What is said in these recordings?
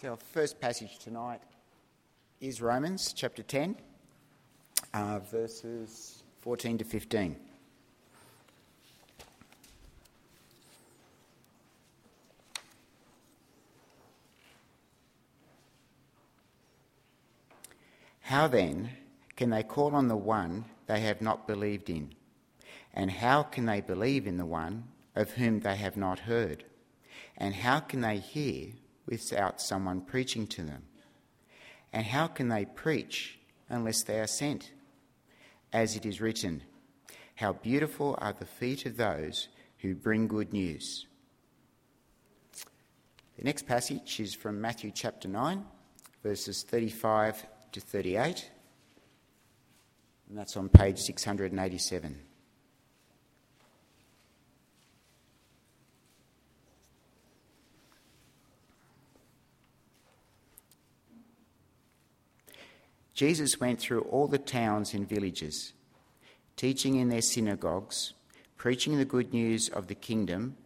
So, our first passage tonight is Romans chapter 10, uh, verses 14 to 15. How then can they call on the one they have not believed in? And how can they believe in the one of whom they have not heard? And how can they hear without someone preaching to them? And how can they preach unless they are sent? As it is written, How beautiful are the feet of those who bring good news. The next passage is from Matthew chapter 9, verses 35 to 38, and that's on page 687. Jesus went through all the towns and villages, teaching in their synagogues, preaching the good news of the kingdom,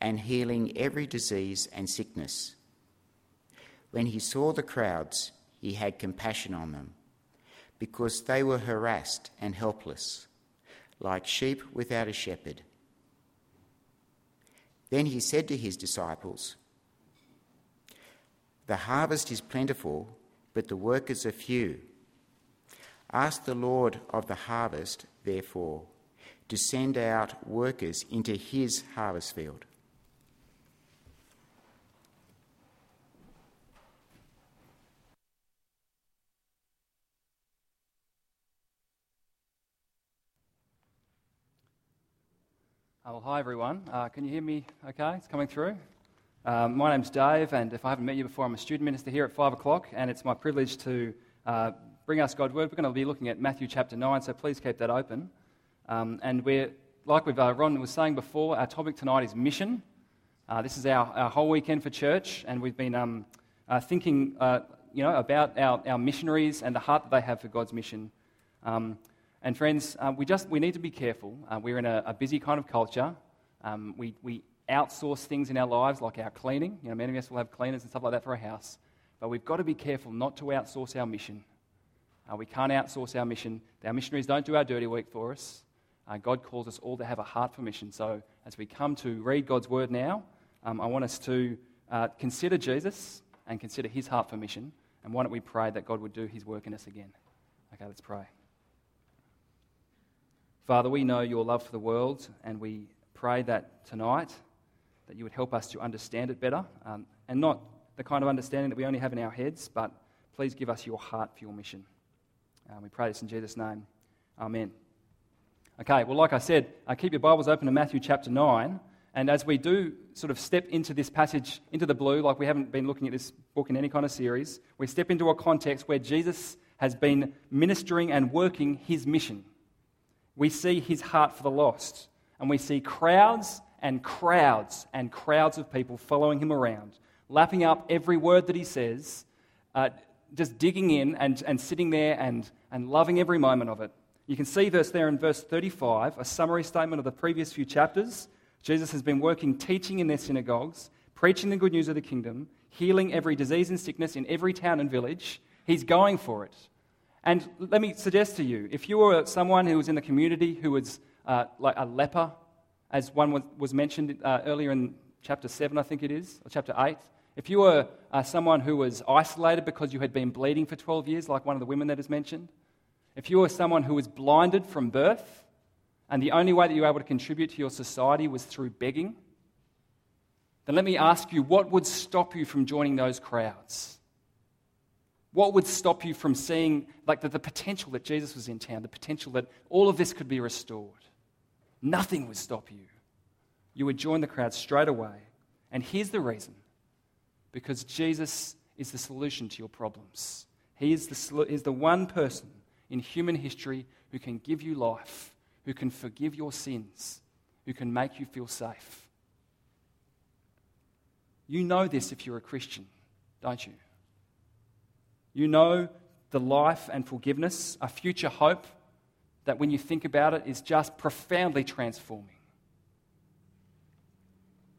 and healing every disease and sickness. When he saw the crowds, he had compassion on them, because they were harassed and helpless, like sheep without a shepherd. Then he said to his disciples, The harvest is plentiful, but the workers are few. Ask the Lord of the harvest, therefore, to send out workers into his harvest field. Well, hi everyone. Uh, can you hear me okay? It's coming through. Um, my name's Dave, and if I haven't met you before, I'm a student minister here at 5 o'clock, and it's my privilege to uh, bring us God's Word. We're going to be looking at Matthew chapter 9, so please keep that open. Um, and we're, like we've, uh, Ron was saying before, our topic tonight is mission. Uh, this is our, our whole weekend for church, and we've been um, uh, thinking uh, you know, about our, our missionaries and the heart that they have for God's mission. Um, and friends, uh, we just we need to be careful. We're in a, a, busy kind of culture. Um, we, we outsource things in our lives, like our cleaning. You know, many of us will have cleaners and stuff like that for a house. But we've got to be careful not to outsource our mission. Uh, we can't outsource our mission. Our missionaries don't do our dirty work for us. Uh, God calls us all to have a heart for mission. So, as we come to read God's word now, um, I want us to uh, consider Jesus and consider his heart for mission. And why don't we pray that God would do his work in us again? Okay, let's pray. Father, we know your love for the world, and we pray that tonight that you would help us to understand it better, um, and not the kind of understanding that we only have in our heads, but please give us your heart for your mission. Uh, we pray this in Jesus' name. Amen. Okay, well, like I said, uh, keep your Bibles open to Matthew chapter 9. And as we do sort of step into this passage, into the blue, like we haven't been looking at this book in any kind of series, we step into a context where Jesus has been ministering and working his mission. We see his heart for the lost, and we see crowds and crowds and crowds of people following him around, lapping up every word that he says, uh, just digging in and, and sitting there and, and loving every moment of it. You can see this there in verse 35, a summary statement of the previous few chapters. Jesus has been working, teaching in their synagogues, preaching the good news of the kingdom, healing every disease and sickness in every town and village. He's going for it. And let me suggest to you if you were someone who was in the community who was uh, like a leper, as one was, mentioned uh, earlier in chapter 7, I think it is, or chapter 8, if you were uh, someone who was isolated because you had been bleeding for 12 years, like one of the women that is mentioned, if you were someone who was blinded from birth, and the only way that you were able to contribute to your society was through begging, then let me ask you what would stop you from joining those crowds? What would stop you from seeing like the, the potential that Jesus was in town, the potential that all of this could be restored? Nothing would stop you. You would join the crowd straight away. And here's the reason because Jesus is the solution to your problems. He is the, is the one person in human history who can give you life, who can forgive your sins, who can make you feel safe. You know this if you're a Christian, don't you? You know the life and forgiveness, a future hope that when you think about it is just profoundly transforming.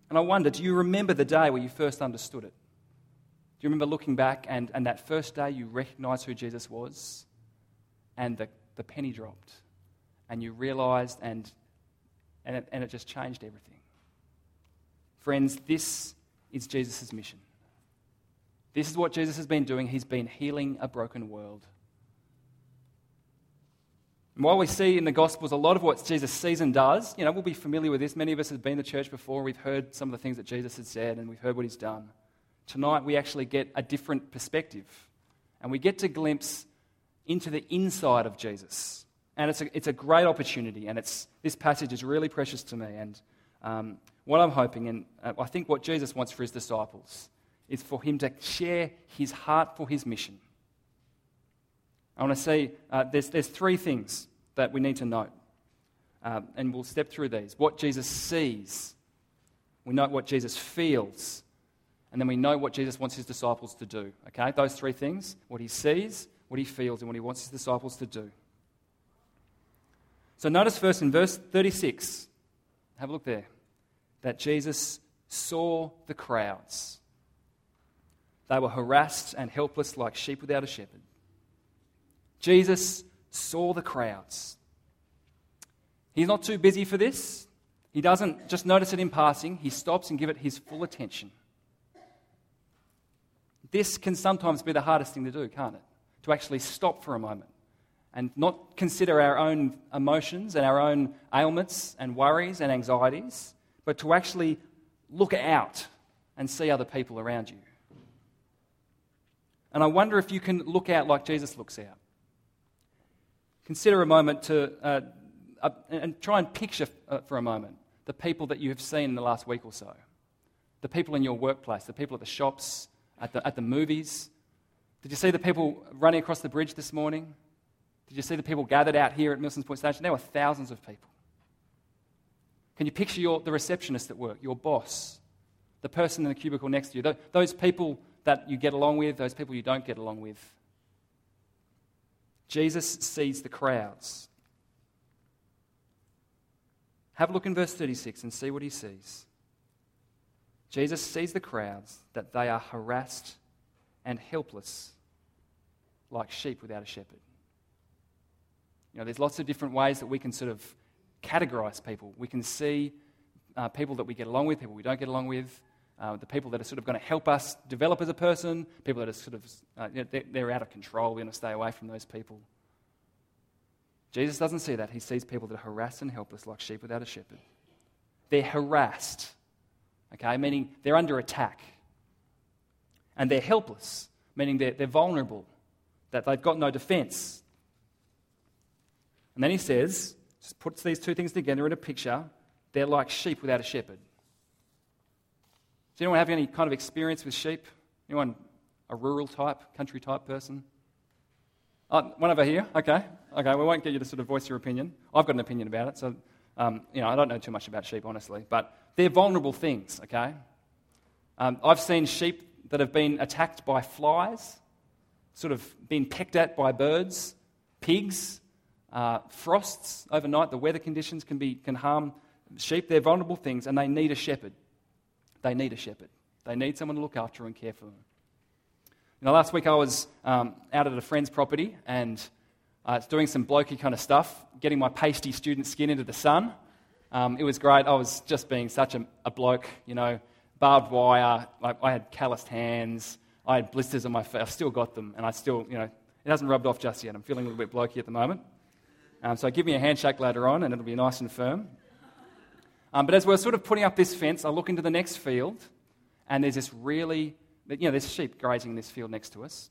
And I wonder, do you remember the day where you first understood it? Do you remember looking back and, and that first day you recognized who Jesus was? And the, the penny dropped. And you realized, and, and, it, and it just changed everything. Friends, this is Jesus' mission. This is what Jesus has been doing. He's been healing a broken world. And while we see in the Gospels a lot of what Jesus sees and does, you know, we'll be familiar with this. Many of us have been to church before. We've heard some of the things that Jesus has said and we've heard what he's done. Tonight, we actually get a different perspective. And we get to glimpse into the inside of Jesus. And it's a, it's a great opportunity. And it's, this passage is really precious to me. And um, what I'm hoping, and uh, I think what Jesus wants for his disciples, is for him to share his heart for his mission. I want to say uh, there's, there's three things that we need to note. Um, and we'll step through these. What Jesus sees, we note what Jesus feels, and then we know what Jesus wants his disciples to do. Okay? Those three things what he sees, what he feels, and what he wants his disciples to do. So notice first in verse 36, have a look there, that Jesus saw the crowds. They were harassed and helpless like sheep without a shepherd. Jesus saw the crowds. He's not too busy for this. He doesn't just notice it in passing, he stops and give it his full attention. This can sometimes be the hardest thing to do, can't it? To actually stop for a moment and not consider our own emotions and our own ailments and worries and anxieties, but to actually look out and see other people around you. And I wonder if you can look out like Jesus looks out. Consider a moment to, uh, uh, and try and picture uh, for a moment the people that you have seen in the last week or so. The people in your workplace, the people at the shops, at the, at the movies. Did you see the people running across the bridge this morning? Did you see the people gathered out here at Milsons Point Station? There were thousands of people. Can you picture your, the receptionist at work, your boss, the person in the cubicle next to you, those people that you get along with, those people you don't get along with? Jesus sees the crowds. Have a look in verse 36 and see what he sees. Jesus sees the crowds, that they are harassed and helpless, like sheep without a shepherd. You know, there's lots of different ways that we can sort of categorize people. We can see uh, people that we get along with, people we don't get along with, uh, the people that are sort of going to help us develop as a person, people that are sort of, uh, you know, they're, they're out of control. We're going to stay away from those people. Jesus doesn't see that. He sees people that are harassed and helpless like sheep without a shepherd. They're harassed, okay, meaning they're under attack. And they're helpless, meaning they're, they're vulnerable, that they've got no defense. And then he says, just puts these two things together in a picture. They're like sheep without a shepherd. Does anyone have any kind of experience with sheep? Anyone a rural type, country type person? Oh, one over here? Okay. Okay, we won't get you to sort of voice your opinion. I've got an opinion about it, so, um, you know, I don't know too much about sheep, honestly, but they're vulnerable things, okay? Um, I've seen sheep that have been attacked by flies, sort of been pecked at by birds, pigs, uh, frosts overnight. The weather conditions can, be, can harm sheep. They're vulnerable things, and they need a shepherd. They need a shepherd. They need someone to look after and care for them. You know, last week I was um, out at a friend's property and uh, doing some blokey kind of stuff, getting my pasty student skin into the sun. Um, it was great. I was just being such a, a bloke, you know, barbed wire. Like I had calloused hands. I had blisters on my face. I've still got them, and I still, you know, it hasn't rubbed off just yet. I'm feeling a little bit blokey at the moment. Um, so give me a handshake later on, and it'll be nice and firm. Um, but as we're sort of putting up this fence, I look into the next field, and there's this really, you know, there's sheep grazing in this field next to us.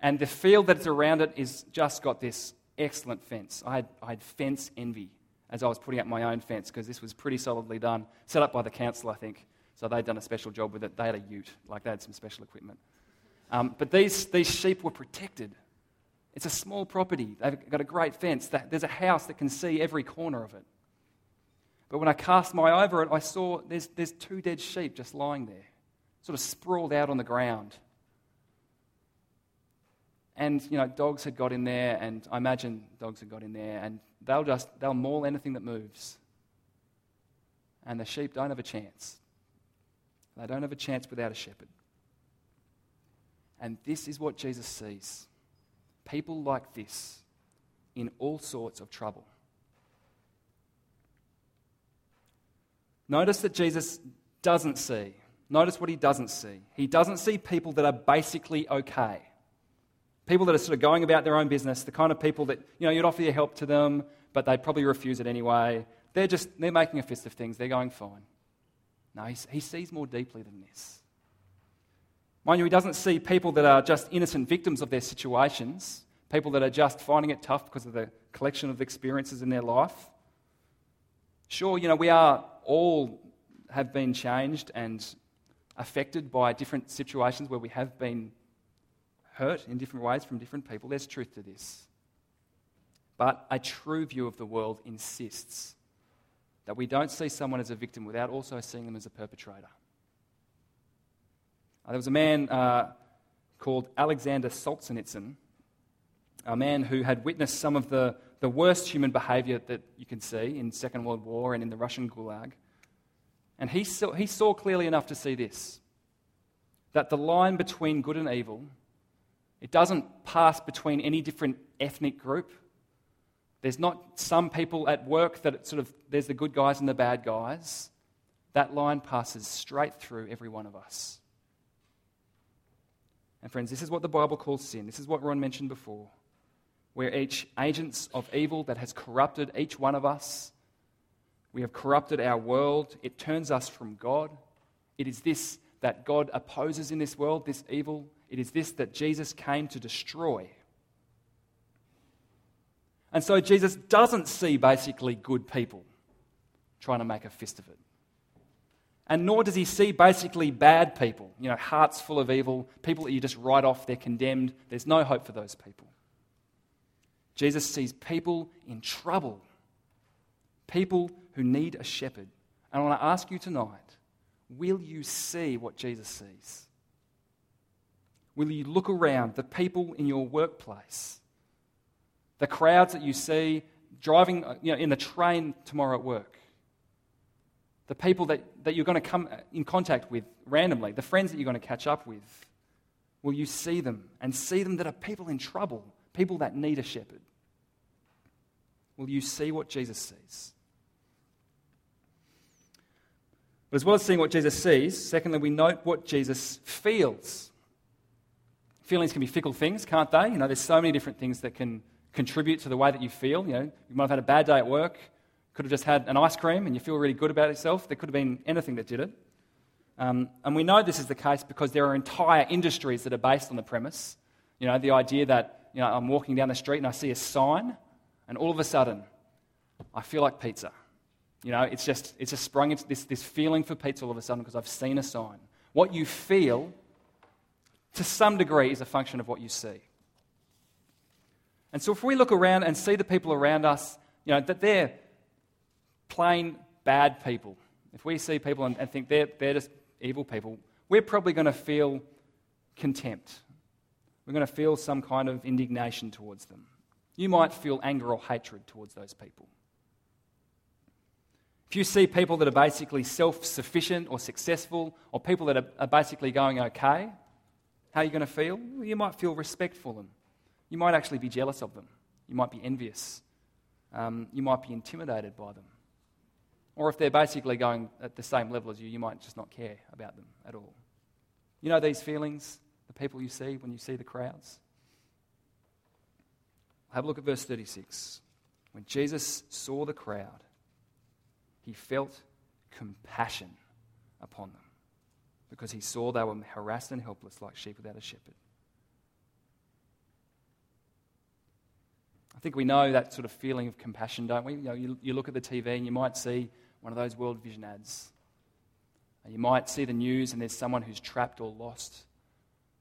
And the field that's around it is just got this excellent fence. I had, I had fence envy as I was putting up my own fence because this was pretty solidly done, set up by the council, I think. So they'd done a special job with it. They had a ute, like they had some special equipment. Um, but these, these sheep were protected. It's a small property. They've got a great fence. There's a house that can see every corner of it. But when I cast my eye over it, I saw there's, there's two dead sheep just lying there, sort of sprawled out on the ground. And, you know, dogs had got in there, and I imagine dogs had got in there, and they'll just, they'll maul anything that moves. And the sheep don't have a chance. They don't have a chance without a shepherd. And this is what Jesus sees people like this in all sorts of trouble. Notice that Jesus doesn't see. Notice what he doesn't see. He doesn't see people that are basically okay. People that are sort of going about their own business, the kind of people that, you know, you'd offer your help to them, but they'd probably refuse it anyway. They're just, they're making a fist of things. They're going fine. No, he, he sees more deeply than this. Mind you, he doesn't see people that are just innocent victims of their situations, people that are just finding it tough because of the collection of experiences in their life. Sure, you know, we are all have been changed and affected by different situations where we have been hurt in different ways from different people. There's truth to this. But a true view of the world insists that we don't see someone as a victim without also seeing them as a perpetrator. Uh, there was a man uh, called Alexander Solzhenitsyn, a man who had witnessed some of the, the worst human behavior that you can see in Second World War and in the Russian Gulag. And he saw, he saw clearly enough to see this that the line between good and evil it doesn't pass between any different ethnic group. There's not some people at work that it sort of there's the good guys and the bad guys. That line passes straight through every one of us. And friends this is what the bible calls sin. This is what ron mentioned before we're each agents of evil that has corrupted each one of us we have corrupted our world. It turns us from God. It is this that God opposes in this world, this evil. It is this that Jesus came to destroy. And so Jesus doesn't see basically good people trying to make a fist of it. And nor does he see basically bad people, you know, hearts full of evil, people that you just write off, they're condemned. There's no hope for those people. Jesus sees people in trouble, people who need a shepherd. And I want to ask you tonight will you see what Jesus sees? Will you look around the people in your workplace, the crowds that you see driving uh, you know, in the train tomorrow at work, the people that, that you're going to come uh, in contact with randomly, the friends that you're going to catch up with? Will you see them and see them that are people in trouble, people that need a shepherd? Will you see what Jesus sees? But as well as seeing what Jesus sees, secondly, we note what Jesus feels. Feelings can be fickle things, can't they? You know, there's so many different things that can contribute to the way that you feel. You know, you might have had a bad day at work, could have just had an ice cream and you feel really good about yourself. There could have been anything that did it. Um, and we know this is the case because there are entire industries that are based on the premise. You know, the idea that you know, I'm walking down the street and I see a sign, and all of a sudden, I feel like pizza. You know, it's just, it's just sprung into this, this feeling for pizza all of a sudden because I've seen a sign. What you feel, to some degree, is a function of what you see. And so if we look around and see the people around us, you know, that they're plain bad people, if we see people and, and think they're, they're just evil people, we're probably going to feel contempt. We're going to feel some kind of indignation towards them. You might feel anger or hatred towards those people. If you see people that are basically self sufficient or successful, or people that are, are, basically going okay, how are you going to feel? Well, you might feel respect for them. You might actually be jealous of them. You might be envious. Um, you might be intimidated by them. Or if they're basically going at the same level as you, you might just not care about them at all. You know these feelings, the people you see when you see the crowds? Have a look at verse 36. When Jesus saw the crowd, he felt compassion upon them because he saw they were harassed and helpless like sheep without a shepherd. I think we know that sort of feeling of compassion, don't we? You, know, you, you look at the TV and you might see one of those World Vision ads. You might see the news and there's someone who's trapped or lost.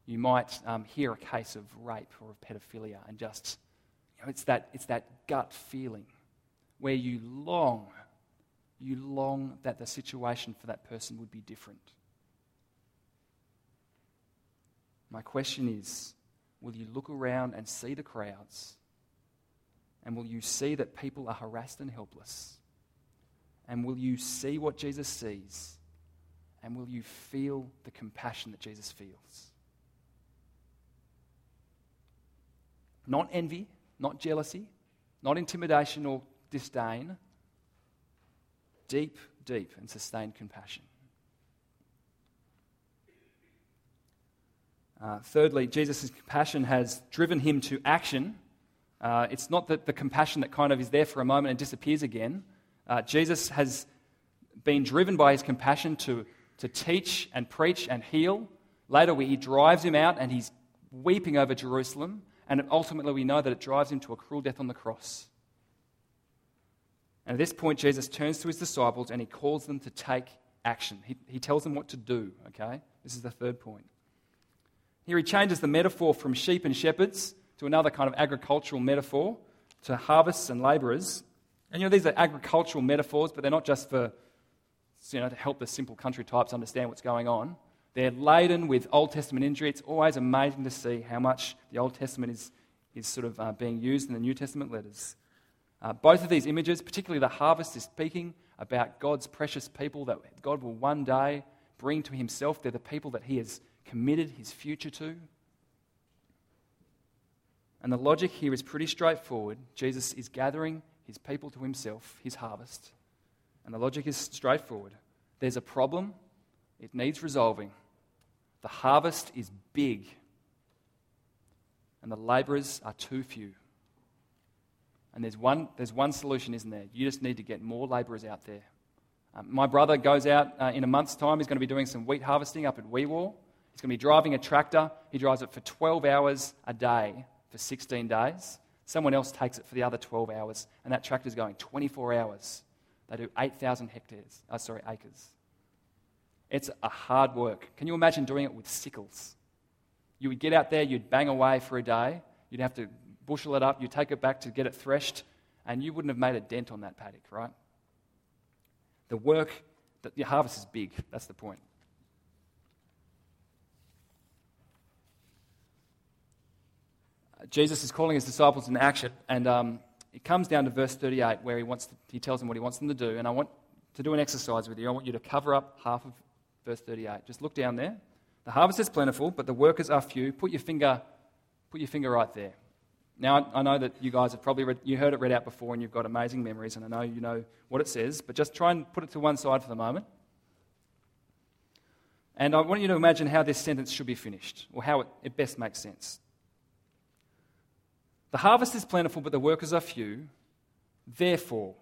You might um, hear a case of rape or of pedophilia and just, you know, it's that, it's that gut feeling where you long you long that the situation for that person would be different. My question is will you look around and see the crowds? And will you see that people are harassed and helpless? And will you see what Jesus sees? And will you feel the compassion that Jesus feels? Not envy, not jealousy, not intimidation or disdain. Deep, deep and sustained compassion. Uh, thirdly, Jesus' compassion has driven him to action. Uh, it's not that the compassion that kind of is there for a moment and disappears again. Uh, Jesus has been driven by his compassion to, to teach and preach and heal. Later, we, he drives him out and he's weeping over Jerusalem. And ultimately, we know that it drives him to a cruel death on the cross. And at this point, Jesus turns to his disciples and he calls them to take action. He, he tells them what to do, okay? This is the third point. Here he changes the metaphor from sheep and shepherds to another kind of agricultural metaphor to harvests and laborers. And you know, these are agricultural metaphors, but they're not just for, you know, to help the simple country types understand what's going on. They're laden with Old Testament imagery. It's always amazing to see how much the Old Testament is, is sort of uh, being used in the New Testament letters. Uh, both of these images, particularly the harvest, is speaking about God's precious people that God will one day bring to himself. They're the people that he has committed his future to. And the logic here is pretty straightforward. Jesus is gathering his people to himself, his harvest. And the logic is straightforward. There's a problem, it needs resolving. The harvest is big, and the laborers are too few. And there's one, there's one solution, isn't there? You just need to get more laborers out there. Um, my brother goes out uh, in a month's time. He's going to be doing some wheat harvesting up at Wee Waa. He's going to be driving a tractor. He drives it for 12 hours a day for 16 days. Someone else takes it for the other 12 hours, and that tractor is going 24 hours. They do 8,000 hectares, uh, sorry, acres. It's a hard work. Can you imagine doing it with sickles? You would get out there, you'd bang away for a day, you'd have to bushel it up, you'd take it back to get it threshed, and you wouldn't have made a dent on that paddock, right? The work, the harvest is big. That's the point. Jesus is calling his disciples into action, and um, it comes down to verse 38 where he, wants to, he tells them what he wants them to do. And I want to do an exercise with you. I want you to cover up half of verse 38. Just look down there. The harvest is plentiful, but the workers are few. Put your finger, put your finger right there. Now, I know that you guys have probably read, you heard it read out before and you've got amazing memories, and I know you know what it says, but just try and put it to one side for the moment. And I want you to imagine how this sentence should be finished, or how it, it best makes sense. The harvest is plentiful, but the workers are few. Therefore,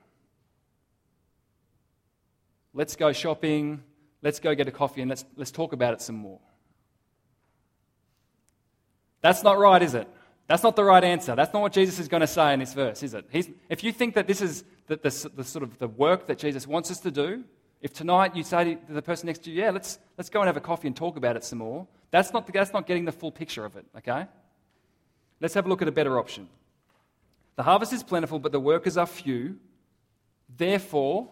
let's go shopping, let's go get a coffee, and let's, let's talk about it some more. That's not right, is it? That's not the right answer. That's not what Jesus is going to say in this verse, is it? He's, if you think that this is the, the, the, sort of the work that Jesus wants us to do, if tonight you say to the person next to you, yeah, let's, let's go and have a coffee and talk about it some more, that's not, that's not getting the full picture of it, okay? Let's have a look at a better option. The harvest is plentiful, but the workers are few. Therefore,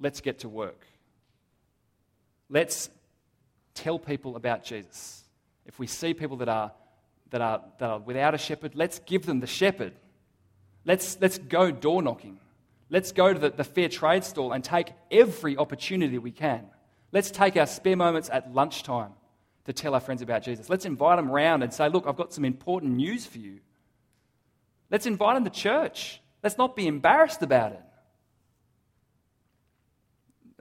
let's get to work. Let's tell people about Jesus. If we see people that are, that are, that are without a shepherd, let's give them the shepherd. Let's, let's go door knocking. Let's go to the, the fair trade stall and take every opportunity we can. Let's take our spare moments at lunchtime to tell our friends about Jesus. Let's invite them around and say, Look, I've got some important news for you. Let's invite them to church. Let's not be embarrassed about it.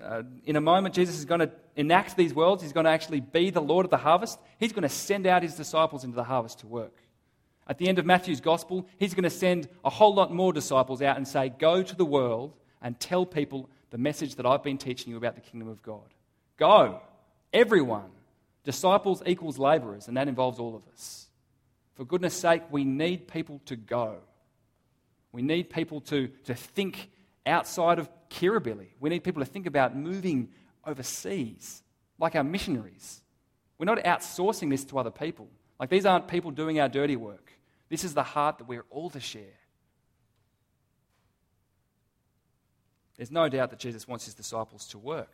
Uh, in a moment, Jesus is going to enact these worlds. He's going to actually be the Lord of the harvest. He's going to send out his disciples into the harvest to work. At the end of Matthew's gospel, he's going to send a whole lot more disciples out and say, Go to the world and tell people the message that I've been teaching you about the kingdom of God. Go, everyone. Disciples equals laborers, and that involves all of us. For goodness sake, we need people to go. We need people to, to think outside of Kirribilli. We need people to think about moving overseas, like our missionaries. We're not outsourcing this to other people. Like these aren't people doing our dirty work. This is the heart that we're all to share. There's no doubt that Jesus wants his disciples to work.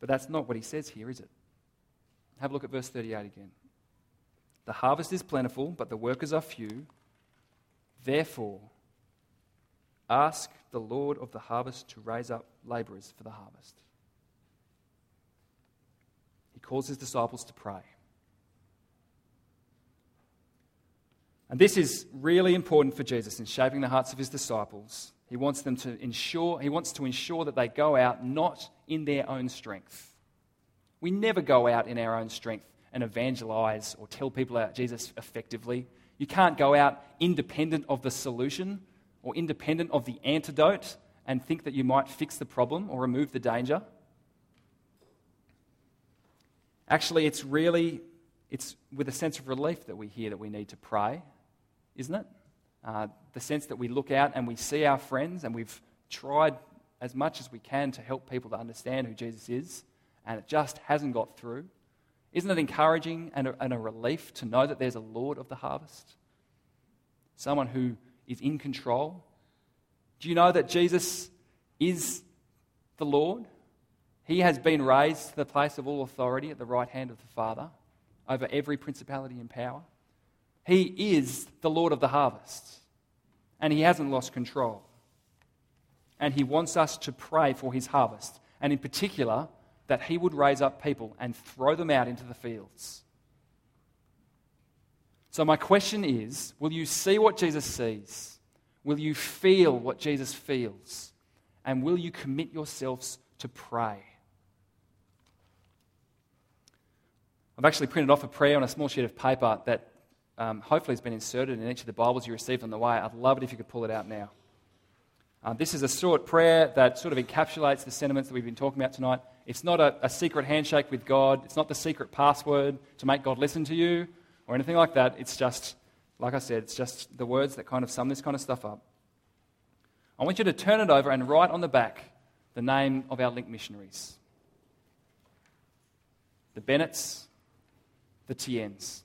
But that's not what he says here, is it? Have a look at verse 38 again. The harvest is plentiful, but the workers are few. Therefore, ask the Lord of the harvest to raise up laborers for the harvest. He calls his disciples to pray. And this is really important for Jesus in shaping the hearts of his disciples. He wants them to ensure, he wants to ensure that they go out not in their own strength. We never go out in our own strength and evangelize or tell people about Jesus effectively. You can't go out independent of the solution or independent of the antidote and think that you might fix the problem or remove the danger. Actually, it's really it's with a sense of relief that we hear that we need to pray, isn't it? Uh, the sense that we look out and we see our friends and we've tried as much as we can to help people to understand who Jesus is, and it just hasn't got through. Isn't it encouraging and a, and a relief to know that there's a Lord of the harvest? Someone who is in control. Do you know that Jesus is the Lord? He has been raised to the place of all authority at the right hand of the Father over every principality and power. He is the Lord of the harvest, and He hasn't lost control. And He wants us to pray for His harvest, and in particular, that He would raise up people and throw them out into the fields. So, my question is will you see what Jesus sees? Will you feel what Jesus feels? And will you commit yourselves to pray? I've actually printed off a prayer on a small sheet of paper that um, hopefully has been inserted in each of the Bibles you received on the way. I'd love it if you could pull it out now. Uh, this is a short prayer that sort of encapsulates the sentiments that we've been talking about tonight. It's not a, a secret handshake with God, it's not the secret password to make God listen to you or anything like that. It's just, like I said, it's just the words that kind of sum this kind of stuff up. I want you to turn it over and write on the back the name of our link missionaries the Bennetts, the Tiens.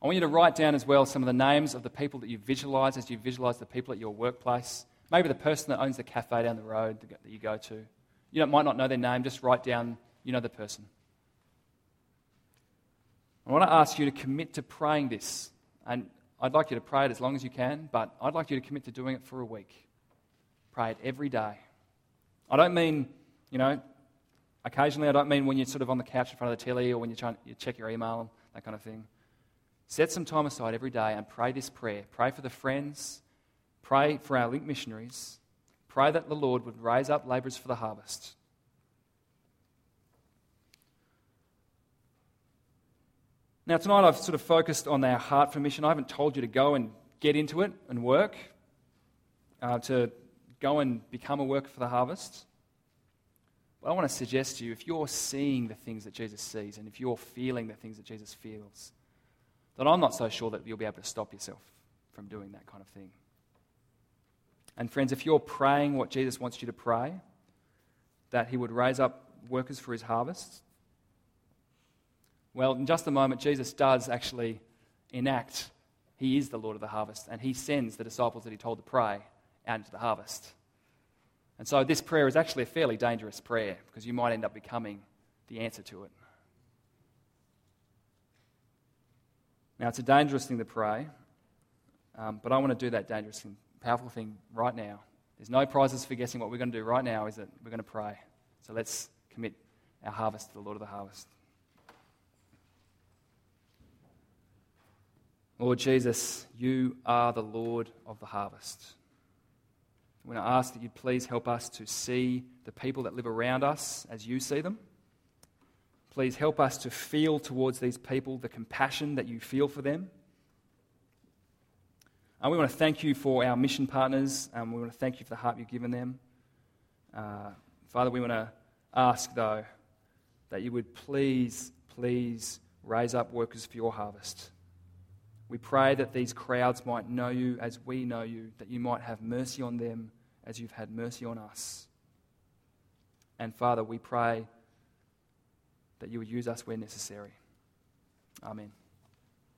I want you to write down as well some of the names of the people that you visualize as you visualize the people at your workplace. Maybe the person that owns the cafe down the road that you go to. You might not know their name, just write down, you know the person. I want to ask you to commit to praying this. And I'd like you to pray it as long as you can, but I'd like you to commit to doing it for a week. Pray it every day. I don't mean, you know, Occasionally, I don't mean when you're sort of on the couch in front of the telly or when you're trying you check your email, and that kind of thing. Set some time aside every day and pray this prayer. Pray for the friends. Pray for our link missionaries. Pray that the Lord would raise up labourers for the harvest. Now, tonight I've sort of focused on our heart for mission. I haven't told you to go and get into it and work, uh, to go and become a worker for the harvest. But I want to suggest to you if you're seeing the things that Jesus sees and if you're feeling the things that Jesus feels, then I'm not so sure that you'll be able to stop yourself from doing that kind of thing. And friends, if you're praying what Jesus wants you to pray, that he would raise up workers for his harvest, well, in just a moment, Jesus does actually enact. He is the Lord of the harvest, and he sends the disciples that he told to pray out into the harvest. And so this prayer is actually a fairly dangerous prayer because you might end up becoming the answer to it. Now, it's a dangerous thing to pray, um, but I want to do that dangerous thing, powerful thing right now. There's no prizes for guessing what we're going to do right now, is that we're going to pray. So let's commit our harvest to the Lord of the harvest. Lord Jesus, you are the Lord of the harvest. I want to ask that you'd please help us to see the people that live around us as you see them. Please help us to feel towards these people the compassion that you feel for them. And we want to thank you for our mission partners, and we want to thank you for the heart you've given them. Uh, Father, we want to ask, though, that you would please, please raise up workers for your harvest. We pray that these crowds might know you as we know you, that you might have mercy on them as you've had mercy on us. And Father, we pray that you would use us where necessary. Amen.